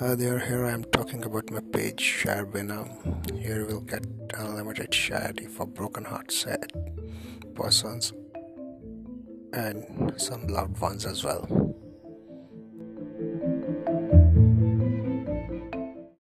Hi there, here I am talking about my page Share Venom. Here you will get unlimited charity for broken heart sad persons and some loved ones as well.